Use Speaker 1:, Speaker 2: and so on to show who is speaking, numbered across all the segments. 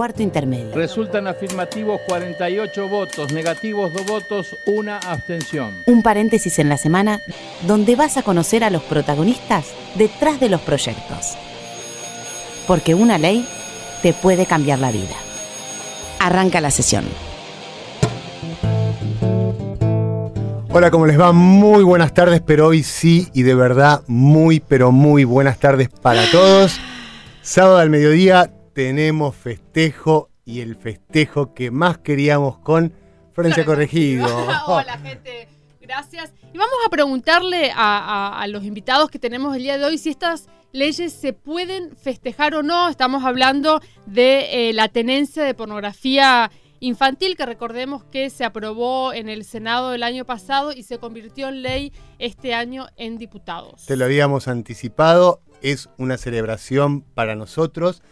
Speaker 1: cuarto intermedio.
Speaker 2: Resultan afirmativos 48 votos, negativos 2 votos, una abstención.
Speaker 1: Un paréntesis en la semana donde vas a conocer a los protagonistas detrás de los proyectos. Porque una ley te puede cambiar la vida. Arranca la sesión.
Speaker 3: Hola, ¿cómo les va? Muy buenas tardes, pero hoy sí y de verdad muy, pero muy buenas tardes para todos. Sábado al mediodía tenemos festejo y el festejo que más queríamos con Florencia Corregido.
Speaker 4: Hola, gente. Gracias. Y vamos a preguntarle a, los invitados que tenemos el día de hoy si estas leyes se pueden festejar o no. Estamos hablando de eh, la tenencia de pornografía infantil, que recordemos que se aprobó en el Senado el año pasado y se convirtió en ley este año en diputados.
Speaker 3: Te lo habíamos anticipado, es una celebración para nosotros.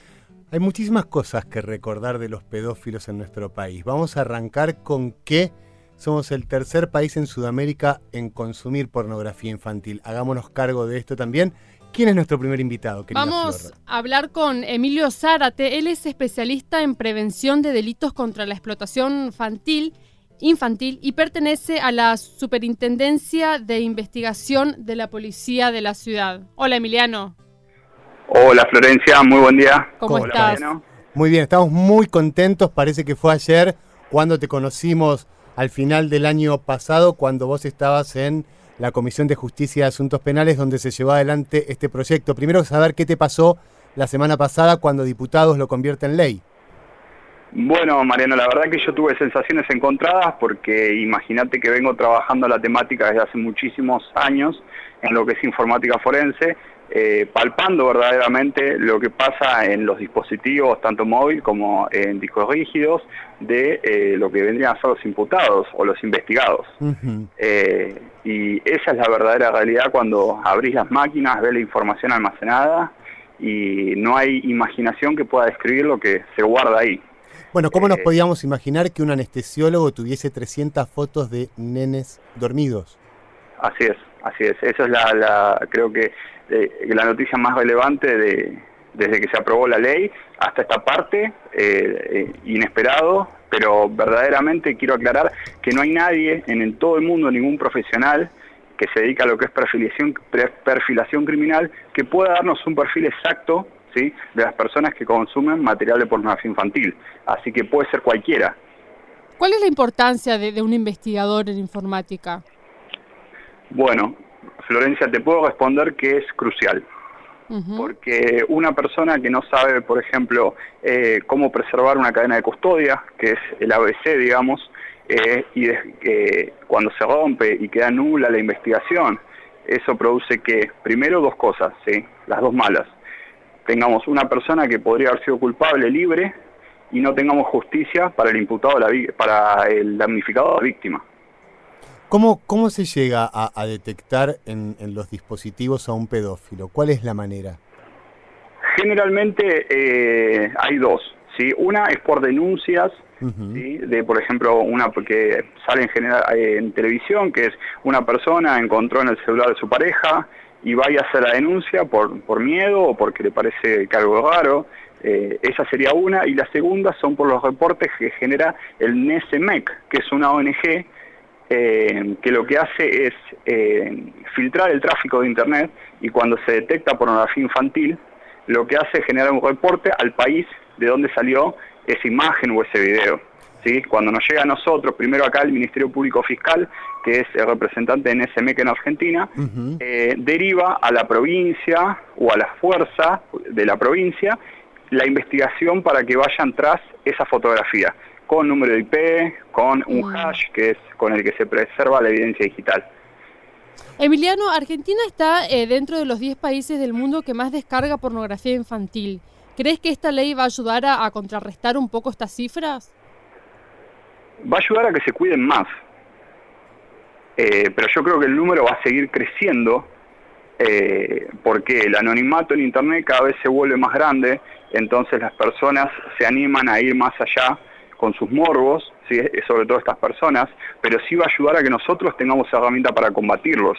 Speaker 3: Hay muchísimas cosas que recordar de los pedófilos en nuestro país. Vamos a arrancar con que somos el tercer país en Sudamérica en consumir pornografía infantil. Hagámonos cargo de esto también ¿Quién es nuestro primer invitado?
Speaker 4: Vamos a hablar con Emilio Zárate. Él es especialista en prevención de delitos contra la explotación infantil, infantil y pertenece a la Superintendencia de Investigación de la Policía de la Ciudad. Hola, Emiliano.
Speaker 5: Hola, Florencia. Muy buen día.
Speaker 4: ¿Cómo estás?
Speaker 3: Muy bien, estamos muy contentos. Parece que fue ayer cuando te conocimos al final del año pasado, cuando vos estabas en la Comisión de Justicia y Asuntos Penales, donde se llevó adelante este proyecto. Primero, saber qué te pasó la semana pasada cuando diputados lo convierten en ley.
Speaker 5: Bueno, Mariano, la verdad que yo tuve sensaciones encontradas porque imagínate que vengo trabajando la temática desde hace muchísimos años en lo que es informática forense eh, palpando verdaderamente lo que pasa en los dispositivos, tanto móvil como en discos rígidos, de eh, lo que vendrían a ser los imputados o los investigados. Eh, y esa es la verdadera realidad cuando abrís las máquinas, ves la información almacenada y no hay imaginación que pueda describir lo que se guarda ahí.
Speaker 3: Bueno, ¿cómo nos podíamos imaginar que un anestesiólogo tuviese 300 fotos de nenes dormidos?
Speaker 5: Así es, así es. Esa es la, la creo que la noticia más relevante de, desde que se aprobó la ley hasta esta parte, eh, eh, inesperado, pero verdaderamente quiero aclarar que no hay nadie en, todo el mundo, ningún profesional que se dedica a lo que es perfilación, perfilación criminal, que pueda darnos un perfil exacto ¿sí? de las personas que consumen material de pornografía infantil. Así que puede ser cualquiera.
Speaker 4: ¿Cuál es la importancia de un investigador en informática?
Speaker 5: Bueno, Florencia, te puedo responder que es crucial. Porque una persona que no sabe, por ejemplo, eh, cómo preservar una cadena de custodia, que es el ABC, digamos, eh, y que cuando se rompe y queda nula la investigación, eso produce que, primero, dos cosas, ¿sí? las dos malas. Tengamos una persona que podría haber sido culpable libre y no tengamos justicia para el imputado, para el damnificado, la víctima.
Speaker 3: ¿Cómo, cómo se llega a, detectar en, los dispositivos a un pedófilo? ¿Cuál es la manera?
Speaker 5: Generalmente eh, hay dos. ¿sí? Una es por denuncias, de por ejemplo, una porque sale en, general, eh, en televisión, que es una persona encontró en el celular de su pareja y vaya a hacer la denuncia por, por miedo o porque le parece que algo raro. Eh, esa sería una. Y la segunda son por los reportes que genera el NESEMEC, que es una ONG eh, que lo que hace es eh, filtrar el tráfico de Internet y cuando se detecta pornografía infantil, lo que hace es generar un reporte al país de donde salió esa imagen o ese video. ¿sí? Cuando nos llega a nosotros, primero acá el Ministerio Público Fiscal, que es el representante de NSMEC en Argentina, eh, deriva a la provincia o a la fuerza de la provincia la investigación para que vayan tras esa fotografía con número de IP, con un mm. hash que es con el que se preserva la evidencia digital.
Speaker 4: Emiliano, Argentina está eh, dentro de los 10 países del mundo que más descarga pornografía infantil. ¿Crees que esta ley va a ayudar a, contrarrestar un poco estas cifras?
Speaker 5: Va a ayudar a que se cuiden más. Eh, pero yo creo que el número va a seguir creciendo eh, porque el anonimato en Internet cada vez se vuelve más grande, entonces las personas se animan a ir más allá con sus morbos, ¿sí? sobre todo estas personas, pero sí va a ayudar a que nosotros tengamos herramienta para combatirlos.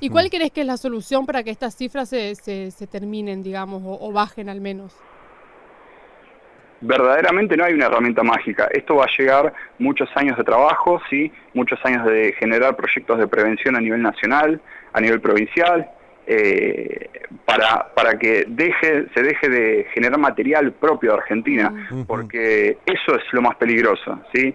Speaker 4: ¿Y cuál crees que es la solución para que estas cifras se, se, terminen, digamos, o, bajen al menos?
Speaker 5: verdaderamente no hay una herramienta mágica. Esto va a llegar muchos años de trabajo, ¿sí? muchos años de generar proyectos de prevención a nivel nacional, a nivel provincial, eh, para, para que deje, se deje de generar material propio de Argentina, porque eso es lo más peligroso, ¿sí?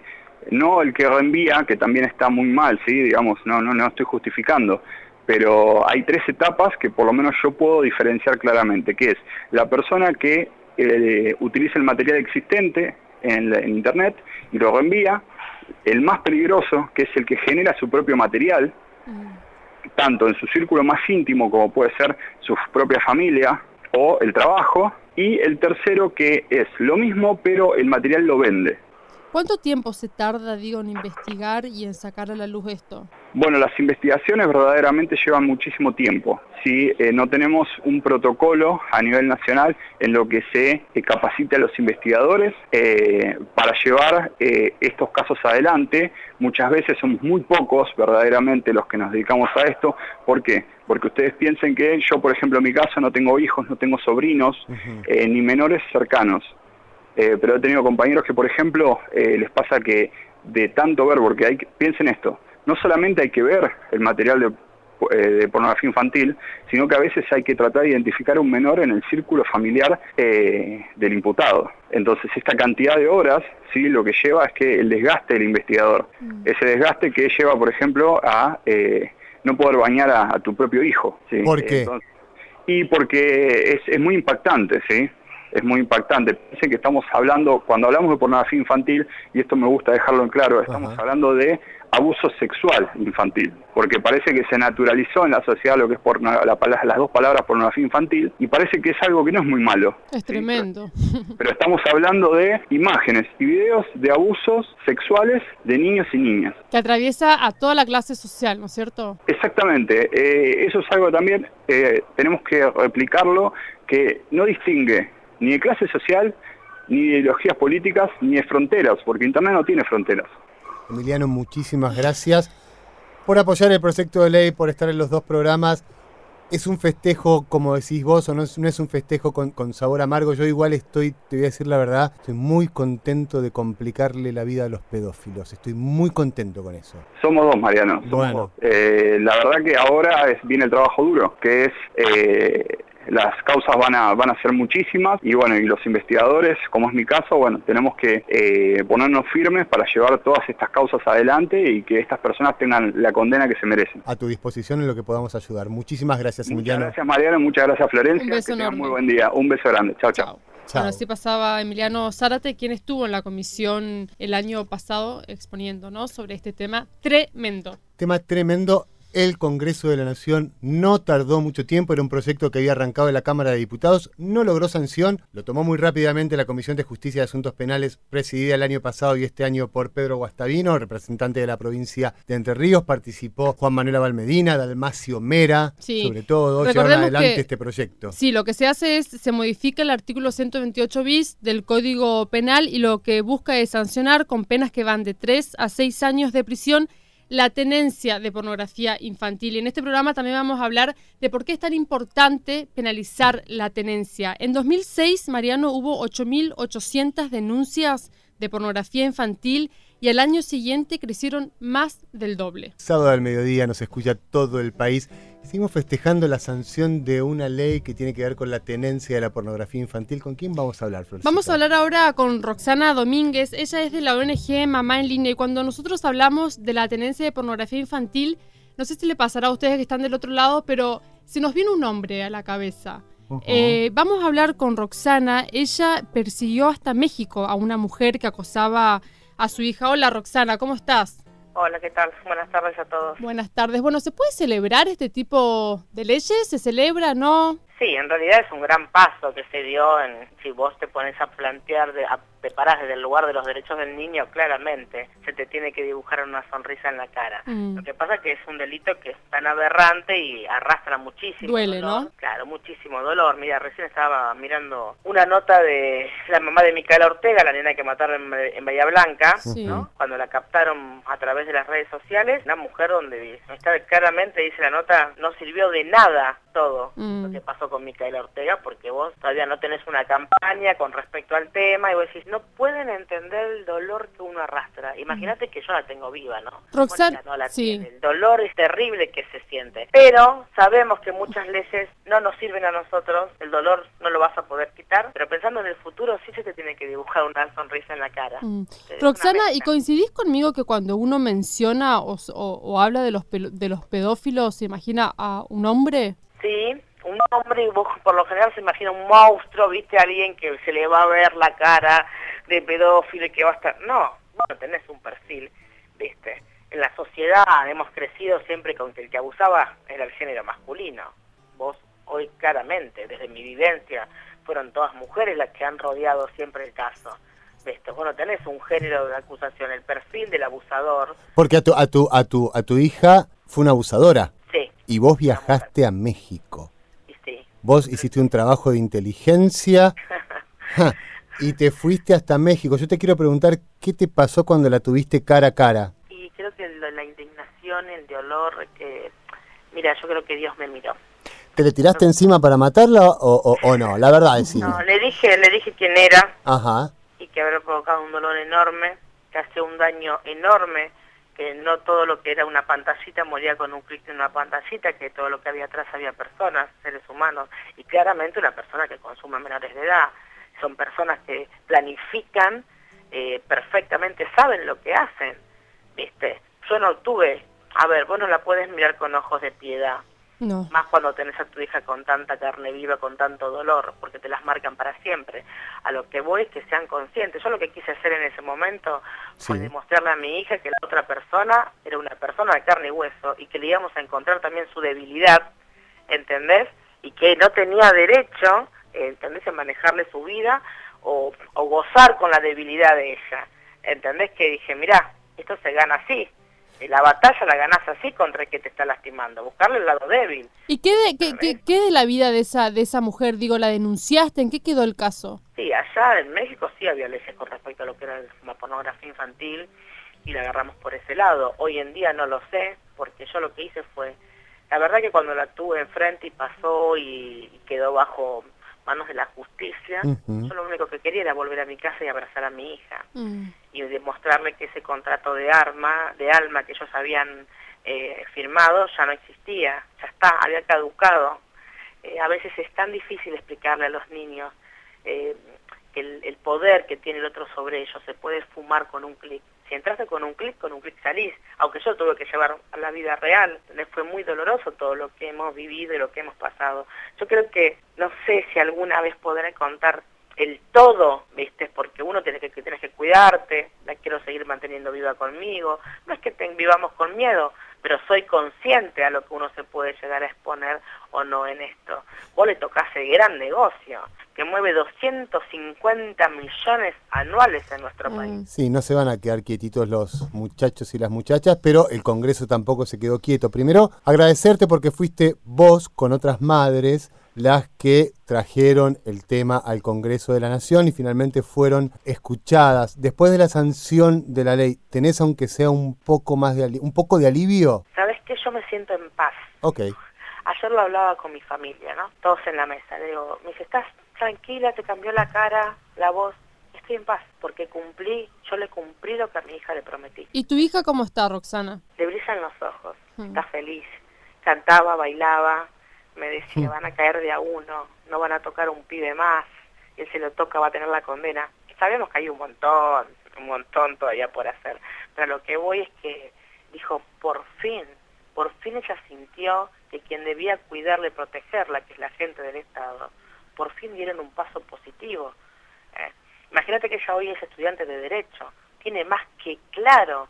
Speaker 5: No el que reenvía, que también está muy mal, ¿sí? Digamos, no, no, no estoy justificando, pero hay tres etapas que por lo menos yo puedo diferenciar claramente, que es la persona que eh, utiliza el material existente en, en Internet y lo reenvía, el más peligroso, que es el que genera su propio material, tanto en su círculo más íntimo como puede ser su propia familia o el trabajo, y el tercero que es lo mismo pero el material lo vende.
Speaker 4: ¿Cuánto tiempo se tarda, digo, en investigar y en sacar a la luz esto?
Speaker 5: Bueno, las investigaciones verdaderamente llevan muchísimo tiempo. Si eh, no tenemos un protocolo a nivel nacional en lo que se eh, capacite a los investigadores eh, para llevar estos casos adelante. Muchas veces somos muy pocos verdaderamente los que nos dedicamos a esto. ¿Por qué? Porque ustedes piensen que yo, por ejemplo, en mi caso no tengo hijos, no tengo sobrinos, ni menores cercanos. Eh, pero he tenido compañeros que, por ejemplo, eh, les pasa que de tanto ver, porque hay, piensen esto, no solamente hay que ver el material de, eh, pornografía infantil, sino que a veces hay que tratar de identificar a un menor en el círculo familiar del imputado. Entonces, esta cantidad de horas, sí, lo que lleva es que el desgaste del investigador, mm. ese desgaste que lleva, por ejemplo, a no poder bañar a, tu propio hijo. ¿sí?
Speaker 3: ¿Por qué?
Speaker 5: y porque es, es muy impactante, ¿sí? Es muy impactante. Piensen que estamos hablando, cuando hablamos de pornografía infantil, y esto me gusta dejarlo en claro, estamos hablando de abuso sexual infantil, porque parece que se naturalizó en la sociedad lo que es por, la, las dos palabras pornografía infantil, y parece que es algo que no es muy malo.
Speaker 4: Es tremendo.
Speaker 5: Pero, estamos hablando de imágenes y videos de abusos sexuales de niños y niñas.
Speaker 4: Que atraviesa a toda la clase social, ¿no es cierto?
Speaker 5: Exactamente. Eh, eso es algo también, eh, tenemos que replicarlo, que no distingue ni de clase social, ni de ideologías políticas, ni de fronteras, porque Internet no tiene fronteras.
Speaker 3: Emiliano, muchísimas gracias por apoyar el proyecto de ley, por estar en los dos programas. Es un festejo, como decís vos, o no es, no es un festejo con, sabor amargo. Yo igual estoy, te voy a decir la verdad, estoy muy contento de complicarle la vida a los pedófilos. Estoy muy contento con eso.
Speaker 5: Somos dos, Mariano. bueno. Eh, la verdad que ahora es, viene el trabajo duro, que es eh, las causas van a, van a ser muchísimas y bueno, y los investigadores, como es mi caso, bueno, tenemos que eh, ponernos firmes para llevar todas estas causas adelante y que estas personas tengan la condena que se merecen.
Speaker 3: A tu disposición en lo que podamos ayudar. Muchísimas gracias, Emiliano.
Speaker 5: Muchas gracias, Mariano, muchas gracias, Florencia.
Speaker 4: Un beso
Speaker 5: que muy buen día. Un beso grande. Chao, chao.
Speaker 4: Bueno, así pasaba Emiliano Zárate, quien estuvo en la comisión el año pasado exponiendo ¿no? sobre este tema tremendo.
Speaker 3: Tema tremendo el Congreso de la Nación no tardó mucho tiempo, era un proyecto que había arrancado en la Cámara de Diputados, no logró sanción, lo tomó muy rápidamente la Comisión de Justicia y Asuntos Penales, presidida el año pasado y este año por Pedro Guastavino, representante de la provincia de Entre Ríos, participó Juan Manuel Valmedina, Dalmacio Mera, sobre todo, llevaron adelante este proyecto.
Speaker 4: Sí, lo que se hace es, se modifica el artículo 128 bis del Código Penal y lo que busca es sancionar con penas que van de 3 a 6 años de prisión la tenencia de pornografía infantil. Y en este programa también vamos a hablar de por qué es tan importante penalizar la tenencia. En 2006, Mariano, hubo 8.800 denuncias de pornografía infantil y al año siguiente crecieron más del doble.
Speaker 3: Sábado al mediodía nos escucha todo el país. Seguimos festejando la sanción de una ley que tiene que ver con la tenencia de la pornografía infantil. ¿Con quién vamos a hablar, Flor?
Speaker 4: Vamos a hablar ahora con Roxana Domínguez. Ella es de la ONG Mamá en Línea y cuando nosotros hablamos de la tenencia de pornografía infantil, no sé si le pasará a ustedes que están del otro lado, pero se nos viene un nombre a la cabeza. Eh, vamos a hablar con Roxana. Ella persiguió hasta México a una mujer que acosaba a su hija. Hola Roxana, ¿cómo estás?
Speaker 6: Hola, ¿qué tal? Buenas tardes a todos.
Speaker 4: Buenas tardes. Bueno, ¿se puede celebrar este tipo de leyes? ¿Se celebra, no?
Speaker 6: Sí, en realidad es un gran paso que se dio en, si vos te pones a plantear, de, a te parás desde el lugar de los derechos del niño, claramente se te tiene que dibujar una sonrisa en la cara.
Speaker 4: Mm.
Speaker 6: Lo que pasa es que es un delito que es tan aberrante y arrastra muchísimo
Speaker 4: Duele,
Speaker 6: dolor.
Speaker 4: ¿no?
Speaker 6: Claro, muchísimo dolor. Mira, recién estaba mirando una nota de la mamá de Micaela Ortega, la nena que mataron en, en Bahía Blanca,
Speaker 4: Sí.
Speaker 6: ¿no? Cuando la captaron a través de las redes sociales, una mujer donde está claramente, dice la nota, no sirvió de nada todo
Speaker 4: Mm.
Speaker 6: lo que pasó con Micaela Ortega, porque vos todavía no tenés una campaña con respecto al tema, y vos decís, no pueden entender el dolor que uno arrastra. Imagínate que yo la tengo viva, ¿no?
Speaker 4: Roxana,
Speaker 6: no la
Speaker 4: sí.
Speaker 6: tiene. El dolor es terrible que se siente. Pero sabemos que muchas leyes no nos sirven a nosotros, el dolor no lo vas a poder quitar, pero pensando en el futuro sí se te tiene que dibujar una sonrisa en la cara.
Speaker 4: Mm. Roxana, ¿y coincidís conmigo que cuando uno menciona o, o- o habla de los, de los pedófilos, se imagina a un hombre?
Speaker 6: Sí, un hombre, vos por lo general se imagina un monstruo, viste, alguien que se le va a ver la cara de pedófilo y que va a estar... No, vos no tenés un perfil, viste. En la sociedad hemos crecido siempre con que el que abusaba era el género masculino. Vos hoy claramente, desde mi vivencia, fueron todas mujeres las que han rodeado siempre el caso. ¿Viste? Vos no tenés un género de acusación, el perfil del abusador,
Speaker 3: Porque a tu, a tu, a tu, a tu hija fue una abusadora
Speaker 6: sí,
Speaker 3: y vos viajaste a México. Vos hiciste un trabajo de inteligencia ja, y te fuiste hasta México. Yo te quiero preguntar qué te pasó cuando la tuviste cara a cara.
Speaker 6: Y creo que la indignación, el dolor, que... Mira, yo creo que Dios me miró.
Speaker 3: ¿Te le tiraste encima para matarla o, o- o no? La verdad, decime.
Speaker 6: No, le dije, le dije quién era
Speaker 3: Ajá.
Speaker 6: y que había provocado un dolor enorme, que hacía un daño enorme, no todo lo que era una pantallita moría con un clic de una pantallita, que todo lo que había atrás había personas, seres humanos, y claramente una persona que consume menores de edad. Son personas que planifican eh, perfectamente, saben lo que hacen, ¿viste? Yo no tuve, a ver, vos no la puedes mirar con ojos de piedad,
Speaker 4: No.
Speaker 6: más cuando tenés a tu hija con tanta carne viva, con tanto dolor, porque te las marcan para siempre. A lo que voy es que sean conscientes. Yo lo que quise hacer en ese momento fue demostrarle a mi hija que la otra persona era una persona de carne y hueso y que le íbamos a encontrar también su debilidad, ¿entendés? Y que no tenía derecho, ¿entendés?, en manejarle su vida o, o gozar con la debilidad de ella. ¿Entendés? Que dije, mirá, esto se gana así. Eh, La batalla la ganás así contra el que te está lastimando, buscarle el lado débil.
Speaker 4: ¿Y qué de, qué, qué- qué de la vida de esa, de esa mujer? Digo, ¿la denunciaste? ¿En qué quedó el caso?
Speaker 6: Sí, allá en México sí había leyes con respecto a lo que era la pornografía infantil y la agarramos por ese lado. Hoy en día no lo sé, porque yo lo que hice fue, la verdad que cuando la tuve enfrente y pasó y, y quedó bajo manos de la justicia, yo lo único que quería era volver a mi casa y abrazar a mi hija
Speaker 4: Mm.
Speaker 6: y demostrarle que ese contrato de arma, de alma que ellos habían eh, firmado ya no existía, ya está, había caducado. Eh, a veces es tan difícil explicarle a los niños eh, que el, el poder que tiene el otro sobre ellos se puede fumar con un clic. Si entraste con un clic, con un clic salís, aunque yo tuve que llevar a la vida real, fue muy doloroso todo lo que hemos vivido y lo que hemos pasado. Yo creo que no sé si alguna vez podré contar el todo, ¿viste? Porque uno tiene que, que tienes que cuidarte, la quiero seguir manteniendo viva conmigo. No es que te- vivamos con miedo, pero soy consciente a lo que uno se puede llegar a exponer o no en esto. Vos le tocás el gran negocio, que mueve 250 millones anuales en nuestro
Speaker 4: Mm.
Speaker 6: país.
Speaker 3: Sí, no se van a quedar quietitos los muchachos y las muchachas, pero el Congreso tampoco se quedó quieto. Primero, agradecerte porque fuiste vos con otras madres las que trajeron el tema al Congreso de la Nación y finalmente fueron escuchadas. Después de la sanción de la ley, ¿tenés aunque sea un poco más de ali- un poco de alivio?
Speaker 6: ¿Sabes qué? Yo me siento en paz.
Speaker 3: Ok.
Speaker 6: Ayer lo hablaba con mi familia, ¿no? Todos en la mesa. Le digo, me dice, ¿estás tranquila? ¿Te cambió la cara, la voz? Estoy en paz, porque cumplí, yo le cumplí lo que a mi hija le prometí.
Speaker 4: ¿Y tu hija cómo está, Roxana?
Speaker 6: Le brillan los ojos,
Speaker 4: Mm.
Speaker 6: está feliz. Cantaba, bailaba, me decía, van a caer de a uno, no van a tocar un pibe más, y él se lo toca, va a tener la condena. Sabemos que hay un montón, un montón todavía por hacer, pero lo que voy es que dijo, por fin, por fin ella sintió que quien debía cuidarla y protegerla, que es la gente del Estado, por fin dieron un paso positivo. Eh, Imagínate que ella hoy es estudiante de Derecho, tiene más que claro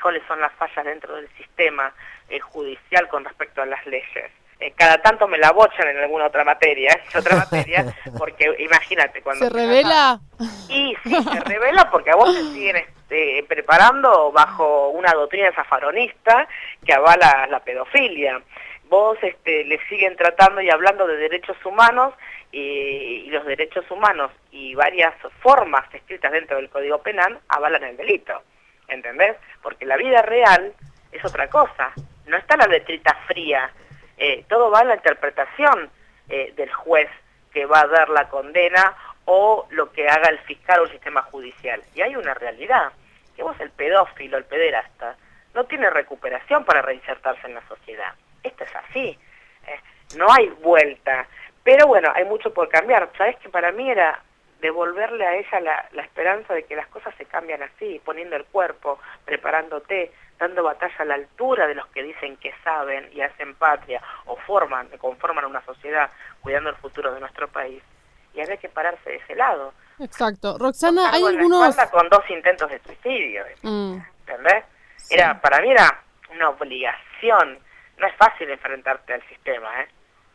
Speaker 6: cuáles son las fallas dentro del sistema eh, judicial con respecto a las leyes. Eh, cada tanto me la bochan en alguna otra materia, en otra materia, porque imagínate cuando...
Speaker 4: ¿Se revela?
Speaker 6: Y sí, se revela porque a vos te siguen este, preparando bajo una doctrina zafaronista que avala la pedofilia. Vos este, le siguen tratando y hablando de derechos humanos y, y los derechos humanos y varias formas escritas dentro del Código Penal avalan el delito, ¿entendés? Porque la vida real es otra cosa, no está la letrita fría, eh, todo va en la interpretación eh, del juez que va a dar la condena o lo que haga el fiscal o el sistema judicial. Y hay una realidad, que vos el pedófilo, el pederasta, no tiene recuperación para reinsertarse en la sociedad. Esto es así, eh, no hay vuelta. Pero bueno, hay mucho por cambiar. Sabes que para mí era devolverle a ella la, la esperanza de que las cosas se cambian así, poniendo el cuerpo, preparándote, dando batalla a la altura de los que dicen que saben y hacen patria o forman, conforman una sociedad cuidando el futuro de nuestro país. Y había que pararse de ese lado.
Speaker 4: Exacto. Roxana, hay algunos...
Speaker 6: con dos intentos de suicidio,
Speaker 4: Mm,
Speaker 6: ¿entendés? Era, para mí era una obligación. No es fácil enfrentarte al sistema, ¿eh?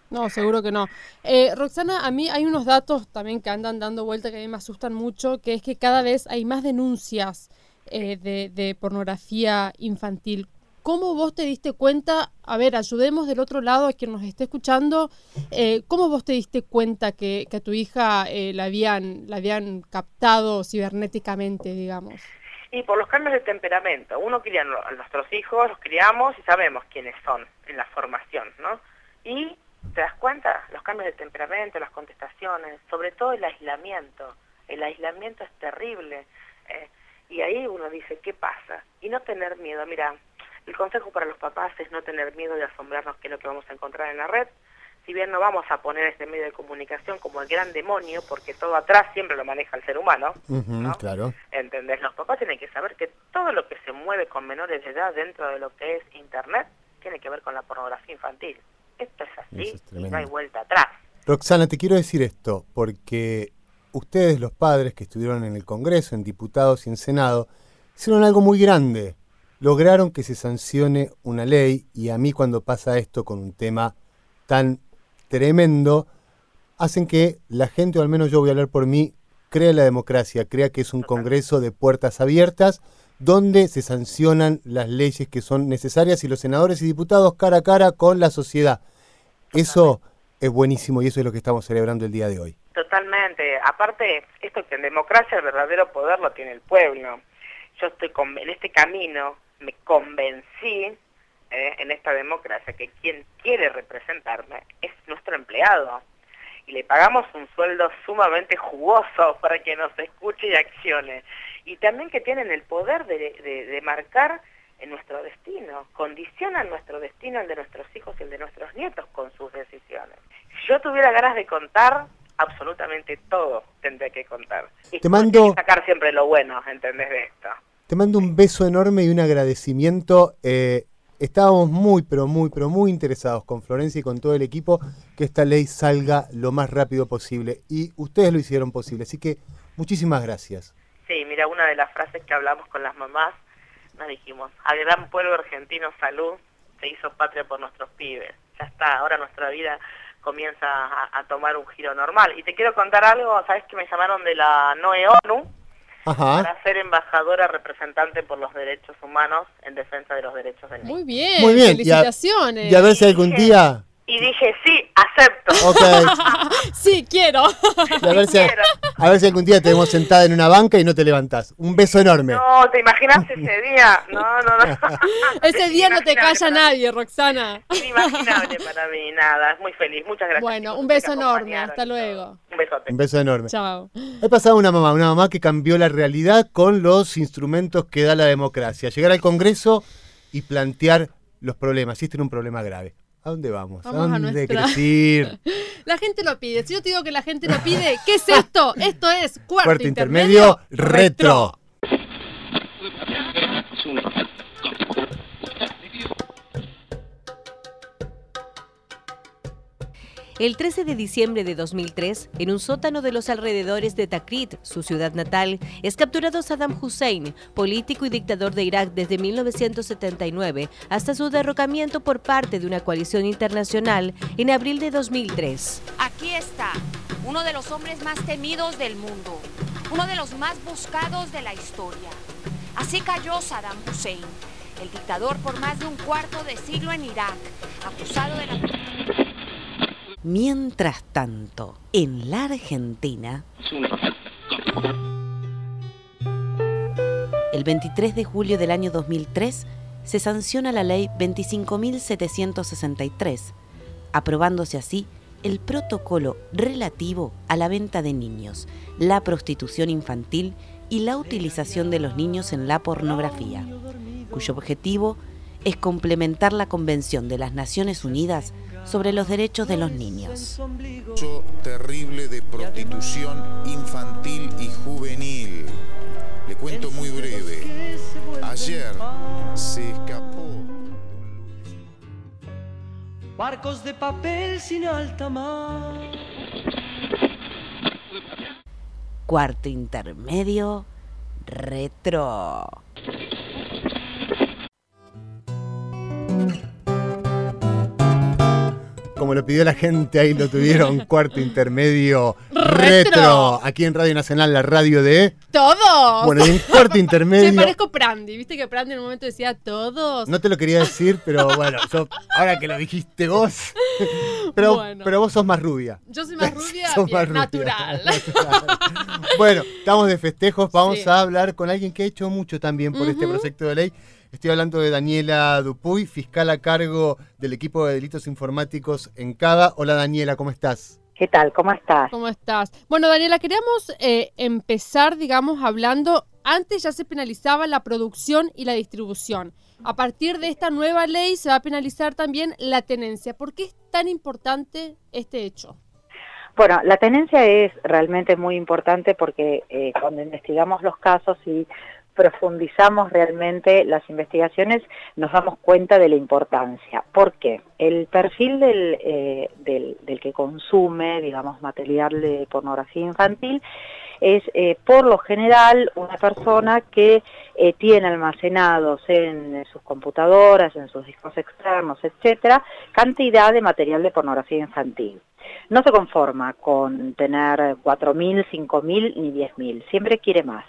Speaker 4: No, seguro que no. Eh, Roxana, a mí hay unos datos también que andan dando vuelta que a mí me asustan mucho, que es que cada vez hay más denuncias eh, de, de pornografía infantil. ¿Cómo vos te diste cuenta? A ver, ayudemos del otro lado a quien nos esté escuchando. eh, ¿Cómo vos te diste cuenta que, que a tu hija eh, la, habían, la habían captado cibernéticamente, digamos?
Speaker 6: Y por los cambios de temperamento. Uno cría a nuestros hijos, los criamos y sabemos quiénes son en la formación, ¿no? Y te das cuenta, los cambios de temperamento, las contestaciones, sobre todo el aislamiento. El aislamiento es terrible. eh, y ahí uno dice, ¿qué pasa? Y no tener miedo. Mira, el consejo para los papás es no tener miedo de asombrarnos qué es lo que vamos a encontrar en la red. Si bien no vamos a poner este medio de comunicación como el gran demonio, porque todo atrás siempre lo maneja el ser humano, ¿no?
Speaker 3: Claro.
Speaker 6: ¿Entendés? Los papás tienen que saber que todo lo que se mueve con menores de edad dentro de lo que es Internet tiene que ver con la pornografía infantil. Esto es así
Speaker 3: es
Speaker 6: y no hay vuelta atrás.
Speaker 3: Roxana, te quiero decir esto, porque ustedes, los padres que estuvieron en el Congreso, en diputados y en Senado, hicieron algo muy grande. Lograron que se sancione una ley y a mí cuando pasa esto con un tema tan tremendo, hacen que la gente, o al menos yo voy a hablar por mí, crea en la democracia, crea que es un Congreso de puertas abiertas, donde se sancionan las leyes que son necesarias y los senadores y diputados cara a cara con la sociedad. Eso es buenísimo y eso es lo que estamos celebrando el día de hoy.
Speaker 6: Totalmente. Aparte, esto que en democracia el verdadero poder lo tiene el pueblo. Yo estoy con, en este camino, me convencí eh, en esta democracia que quien quiere representarme es nuestro empleado. Y le pagamos un sueldo sumamente jugoso para que nos escuche y accione. Y también que tienen el poder de, marcar en nuestro destino, condicionan nuestro destino, el de nuestros hijos y el de nuestros nietos con sus decisiones. Si yo tuviera ganas de contar, absolutamente todo tendría que contar. Y
Speaker 3: Te mando-
Speaker 6: sacar siempre lo bueno, ¿entendés de esto?
Speaker 3: Te mando un beso enorme y un agradecimiento. Eh, estábamos muy, pero muy, pero muy interesados con Florencia y con todo el equipo que esta ley salga lo más rápido posible. Y ustedes lo hicieron posible. Así que muchísimas gracias.
Speaker 6: Sí, mira, una de las frases que hablamos con las mamás, nos dijimos, al gran pueblo argentino salud, se hizo patria por nuestros pibes. Ya está, ahora nuestra vida comienza a, a tomar un giro normal. Y te quiero contar algo, ¿sabes que me llamaron de la NOE ONU?
Speaker 3: Ajá.
Speaker 6: para ser embajadora representante por los derechos humanos en defensa de los derechos del niño.
Speaker 4: Muy bien,
Speaker 3: Muy bien. Y a-
Speaker 4: felicitaciones.
Speaker 3: Y a ver si algún día.
Speaker 6: Y dije, sí, acepto.
Speaker 4: Sí, quiero.
Speaker 3: Y a ver si,
Speaker 6: Quiero.
Speaker 3: a ver si algún día te vemos sentada en una banca y no te levantás. Un beso enorme.
Speaker 6: No, ¿te imaginas ese día? No, no, no.
Speaker 4: Ese día no te calla nadie, Roxana.
Speaker 6: Inimaginable para mí, nada. Muy feliz. Muchas gracias.
Speaker 4: Bueno, un beso
Speaker 6: me
Speaker 4: enorme. Hasta luego.
Speaker 6: Un besote.
Speaker 3: Un beso enorme.
Speaker 4: Chao.
Speaker 3: He pasado una mamá, una mamá que cambió la realidad con los instrumentos que da la democracia. Llegar al Congreso y plantear los problemas. Si este era un problema grave. ¿A dónde vamos?
Speaker 4: Vamos a
Speaker 3: ¿A dónde
Speaker 4: nuestra-
Speaker 3: querés ir?
Speaker 4: La gente lo pide. Si yo te digo que la gente lo pide, ¿qué es esto? Esto es cuarto,
Speaker 3: Cuarto intermedio retro.
Speaker 7: El 13 de diciembre de 2003, en un sótano de los alrededores de Takrit, su ciudad natal, es capturado Saddam Hussein, político y dictador de Irak desde 1979 hasta su derrocamiento por parte de una coalición internacional en abril de 2003.
Speaker 8: Aquí está, uno de los hombres más temidos del mundo, uno de los más buscados de la historia. Así cayó Saddam Hussein, el dictador por más de un cuarto de siglo en Irak, acusado de la...
Speaker 1: Mientras tanto, en la Argentina, el 23 de julio del año 2003 se sanciona la ley 25.763, aprobándose así el protocolo relativo a la venta de niños, la prostitución infantil y la utilización de los niños en la pornografía, cuyo objetivo es complementar la Convención de las Naciones Unidas sobre los derechos de los niños.
Speaker 9: Hecho terrible de prostitución infantil y juvenil. Le cuento muy breve. Ayer se escapó.
Speaker 10: Barcos de papel sin alta mar.
Speaker 1: Cuarto intermedio, retro.
Speaker 3: Como lo pidió la gente, ahí lo tuvieron, cuarto intermedio retro.
Speaker 4: Retro.
Speaker 3: Aquí en Radio Nacional, la radio de.
Speaker 4: ¡Todos!
Speaker 3: Bueno, y en cuarto intermedio.
Speaker 4: Sí, parezco Prandi. Viste que Prandi en un momento decía todos.
Speaker 3: No te lo quería decir, pero bueno, yo, ahora que lo dijiste vos. Pero,
Speaker 4: Bueno.
Speaker 3: pero vos sos más rubia.
Speaker 4: Yo soy más rubia,
Speaker 3: Sos
Speaker 4: bien,
Speaker 3: más rubia.
Speaker 4: natural.
Speaker 3: Bueno, estamos de festejos. Vamos
Speaker 4: Sí.
Speaker 3: a hablar con alguien que ha hecho mucho también por este proyecto de ley. Estoy hablando de Daniela Dupuy, fiscal a cargo del equipo de delitos informáticos en CADA. Hola Daniela, ¿cómo estás?
Speaker 11: ¿Qué tal? ¿Cómo estás?
Speaker 4: ¿Cómo estás? Bueno, Daniela, queríamos eh, empezar, digamos, hablando. Antes ya se penalizaba la producción y la distribución. A partir de esta nueva ley se va a penalizar también la tenencia. ¿Por qué es tan importante este hecho?
Speaker 11: Bueno, la tenencia es realmente muy importante porque eh, cuando investigamos los casos y profundizamos realmente las investigaciones, nos damos cuenta de la importancia. ¿Por qué? El perfil del, eh, que consume, digamos, material de pornografía infantil es eh, por lo general una persona que eh, tiene almacenados en sus computadoras, en sus discos externos, etcétera, cantidad de material de pornografía infantil. No se conforma con tener 4.000, 5.000 ni 10.000, siempre quiere más.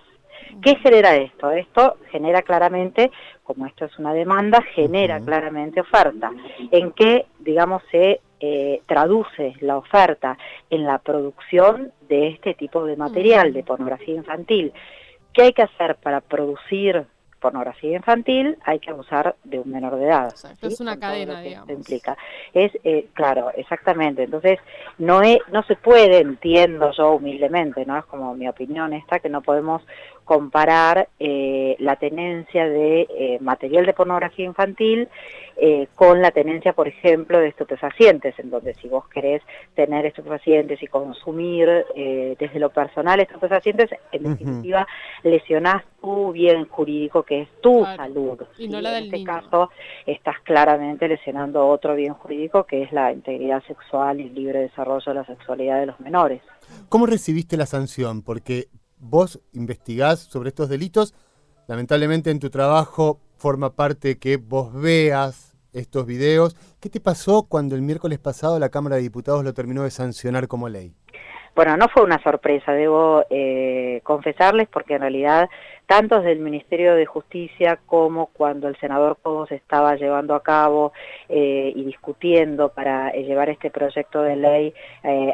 Speaker 11: ¿Qué genera esto? Esto genera claramente, como esto es una demanda, genera claramente oferta. ¿En qué, digamos, se eh, traduce la oferta? En la producción de este tipo de material, de pornografía infantil. ¿Qué hay que hacer para producir pornografía infantil? Hay que abusar de un menor de edad.
Speaker 4: Exacto, es una
Speaker 11: Con
Speaker 4: cadena, digamos.
Speaker 11: implica. Es, eh, claro, exactamente. Entonces, no, es, no se puede, entiendo yo humildemente, ¿no? Es como mi opinión esta, que no podemos comparar eh, la tenencia de eh, material de pornografía infantil eh, con la tenencia, por ejemplo, de estupefacientes, en donde si vos querés tener estupefacientes y consumir eh, desde lo personal estupefacientes, en definitiva lesionás tu bien jurídico, que es tu
Speaker 4: Claro.
Speaker 11: salud.
Speaker 4: Y no la
Speaker 11: en
Speaker 4: del
Speaker 11: este
Speaker 4: niño.
Speaker 11: caso, estás claramente lesionando otro bien jurídico, que es la integridad sexual y el libre desarrollo de la sexualidad de los menores.
Speaker 3: ¿Cómo recibiste la sanción? Porque vos investigás sobre estos delitos. Lamentablemente en tu trabajo forma parte que vos veas estos videos. ¿Qué te pasó cuando el miércoles pasado la Cámara de Diputados lo terminó de sancionar como ley?
Speaker 11: Bueno, no fue una sorpresa, debo eh, confesarles, porque en realidad tanto desde el Ministerio de Justicia como cuando el senador Cobos estaba llevando a cabo eh, y discutiendo para eh, llevar este proyecto de ley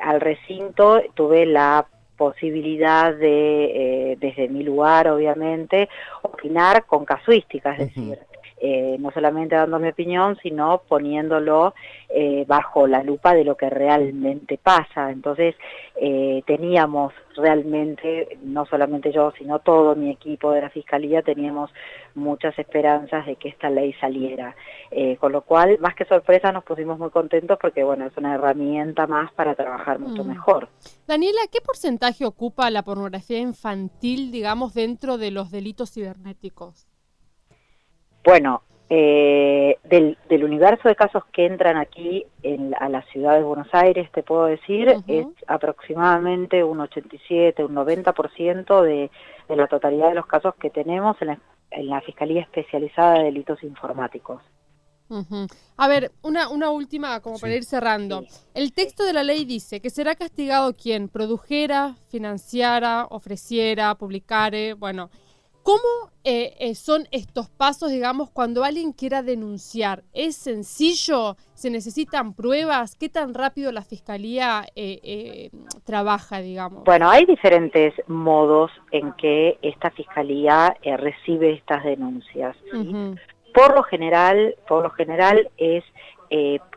Speaker 11: al recinto, tuve la posibilidad de, eh, desde mi lugar obviamente, opinar con casuística, es decir, eh, no solamente dando mi opinión, sino poniéndolo eh, bajo la lupa de lo que realmente pasa. Entonces, eh, teníamos realmente, no solamente yo, sino todo mi equipo de la Fiscalía, teníamos muchas esperanzas de que esta ley saliera. Eh, con lo cual, más que sorpresa, nos pusimos muy contentos porque, bueno, es una herramienta más para trabajar mucho
Speaker 4: Mm.
Speaker 11: mejor.
Speaker 4: Daniela, ¿qué porcentaje ocupa la pornografía infantil, digamos, dentro de los delitos cibernéticos?
Speaker 11: Bueno, Eh, del, del, universo de casos que entran aquí en, a la ciudad de Buenos Aires, te puedo decir, es aproximadamente un 87, un 90% de, de la totalidad de los casos que tenemos en la, en la Fiscalía Especializada de Delitos Informáticos.
Speaker 4: A ver, una, una última como para ir cerrando. El texto de la ley dice que será castigado quien produjera, financiara, ofreciera, publicare, bueno. ¿Cómo eh, eh, son estos pasos, digamos, cuando alguien quiera denunciar? ¿Es sencillo? ¿Se necesitan pruebas? ¿Qué tan rápido la Fiscalía eh, trabaja, digamos?
Speaker 11: Bueno, hay diferentes modos en que esta Fiscalía recibe estas denuncias. Por lo general, por lo general es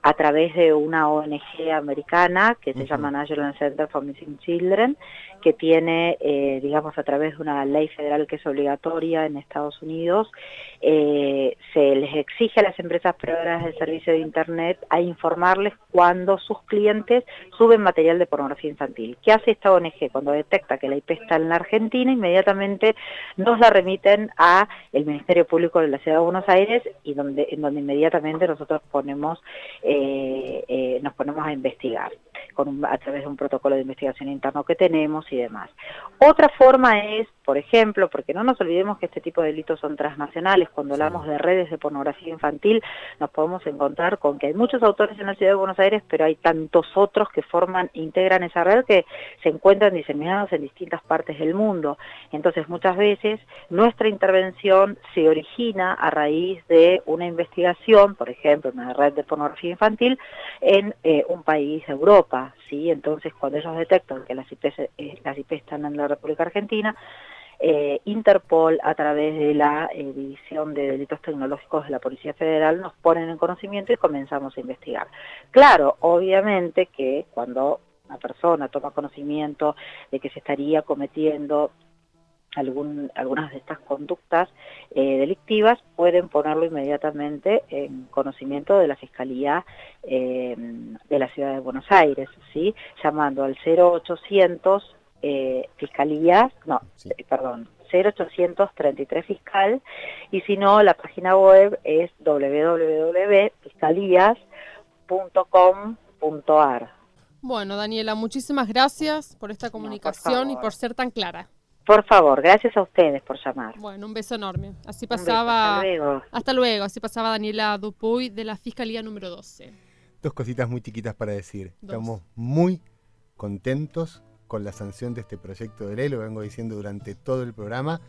Speaker 11: a través de una ONG americana que se llama National Center for Missing Children, que tiene, eh, digamos, a través de una ley federal que es obligatoria en Estados Unidos, eh, se les exige a las empresas proveedoras de servicio de Internet a informarles cuando sus clientes suben material de pornografía infantil. ¿Qué hace esta ONG? Cuando detecta que la IP está en la Argentina, inmediatamente nos la remiten a el Ministerio Público de la Ciudad de Buenos Aires y donde, en donde inmediatamente nosotros ponemos eh, eh, nos ponemos a investigar con a través de un protocolo de investigación interno que tenemos y demás. Otra forma es, por ejemplo, porque no nos olvidemos que este tipo de delitos son transnacionales, cuando hablamos de redes de pornografía infantil nos podemos encontrar con que hay muchos autores en la ciudad de Buenos Aires, pero hay tantos otros que forman, integran esa red que se encuentran diseminados en distintas partes del mundo. Entonces muchas veces nuestra intervención se origina a raíz de una investigación, por ejemplo, una red de pornografía infantil en eh, un país de Europa, ¿sí? Entonces, cuando ellos detectan que las IP, eh, las IP están en la República Argentina, eh, Interpol, a través de la División de Delitos Tecnológicos de la Policía Federal, nos ponen en conocimiento y comenzamos a investigar. Claro, obviamente que cuando una persona toma conocimiento de que se estaría cometiendo algunas de estas conductas eh, delictivas pueden ponerlo inmediatamente en conocimiento de la Fiscalía eh, de la Ciudad de Buenos Aires, llamando al 0800 eh, Fiscalías, no, eh, perdón, 0833 Fiscal y si no la página web es www.fiscalías.com.ar.
Speaker 4: Bueno, Daniela, muchísimas gracias por esta comunicación y por ser tan clara.
Speaker 11: Por favor, gracias a ustedes por llamar.
Speaker 4: Bueno, un beso enorme. Así pasaba. hasta luego. Hasta luego. Así pasaba Daniela Dupuy de la Fiscalía número 12.
Speaker 3: Dos cositas muy chiquitas para decir. Estamos muy contentos con la sanción de este proyecto de ley, lo vengo diciendo durante todo el programa.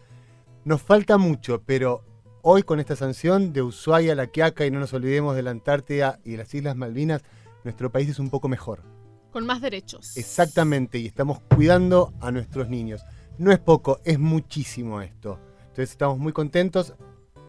Speaker 3: Nos falta mucho, pero hoy con esta sanción de Ushuaia a La Quiaca y no nos olvidemos de la Antártida y de las Islas Malvinas, nuestro país es un poco mejor.
Speaker 4: Con más derechos.
Speaker 3: Exactamente, y estamos cuidando a nuestros niños. No es poco, es muchísimo esto. Entonces estamos muy contentos,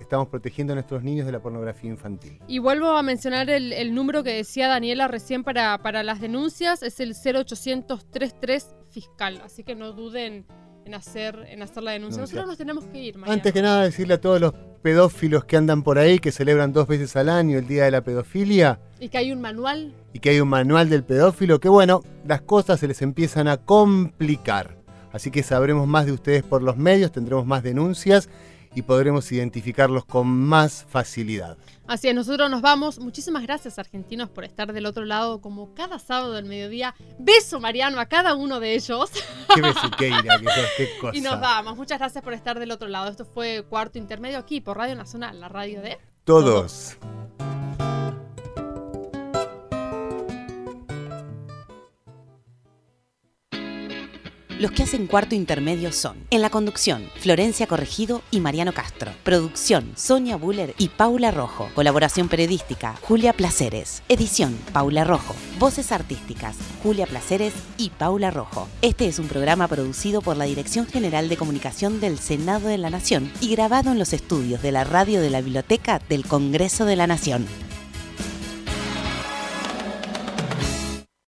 Speaker 3: estamos protegiendo a nuestros niños de la pornografía infantil.
Speaker 4: Y vuelvo a mencionar el, número que decía Daniela recién para, para las denuncias, es el 0800 33 fiscal, así que no duden en hacer, en hacer la denuncia. Nosotros nos tenemos que ir.
Speaker 3: Antes que nada, decirle a todos los pedófilos que andan por ahí, que celebran dos veces al año el Día de la Pedofilia.
Speaker 4: Y que hay un manual.
Speaker 3: Y que hay un manual del pedófilo, que bueno, las cosas se les empiezan a complicar. Así que sabremos más de ustedes por los medios, tendremos más denuncias y podremos identificarlos con más facilidad.
Speaker 4: Así es, nosotros nos vamos. Muchísimas gracias, argentinos, por estar del otro lado como cada sábado del mediodía. Beso, Mariano, a cada uno de ellos.
Speaker 3: Qué besiqueira, qué, qué cosa.
Speaker 4: Y nos vamos. Muchas gracias por estar del otro lado. Esto fue Cuarto Intermedio aquí por Radio Nacional, la radio de...
Speaker 3: Todos.
Speaker 1: Los que hacen cuarto intermedio son, en la conducción, Florencia Corregido y Mariano Castro. Producción, Sonia Buller y Paula Rojo. Colaboración periodística, Julia Placeres. Edición, Paula Rojo. Voces artísticas, Julia Placeres y Paula Rojo. Este es un programa producido por la Dirección General de Comunicación del Senado de la Nación y grabado en los estudios de la radio de la Biblioteca del Congreso de la Nación.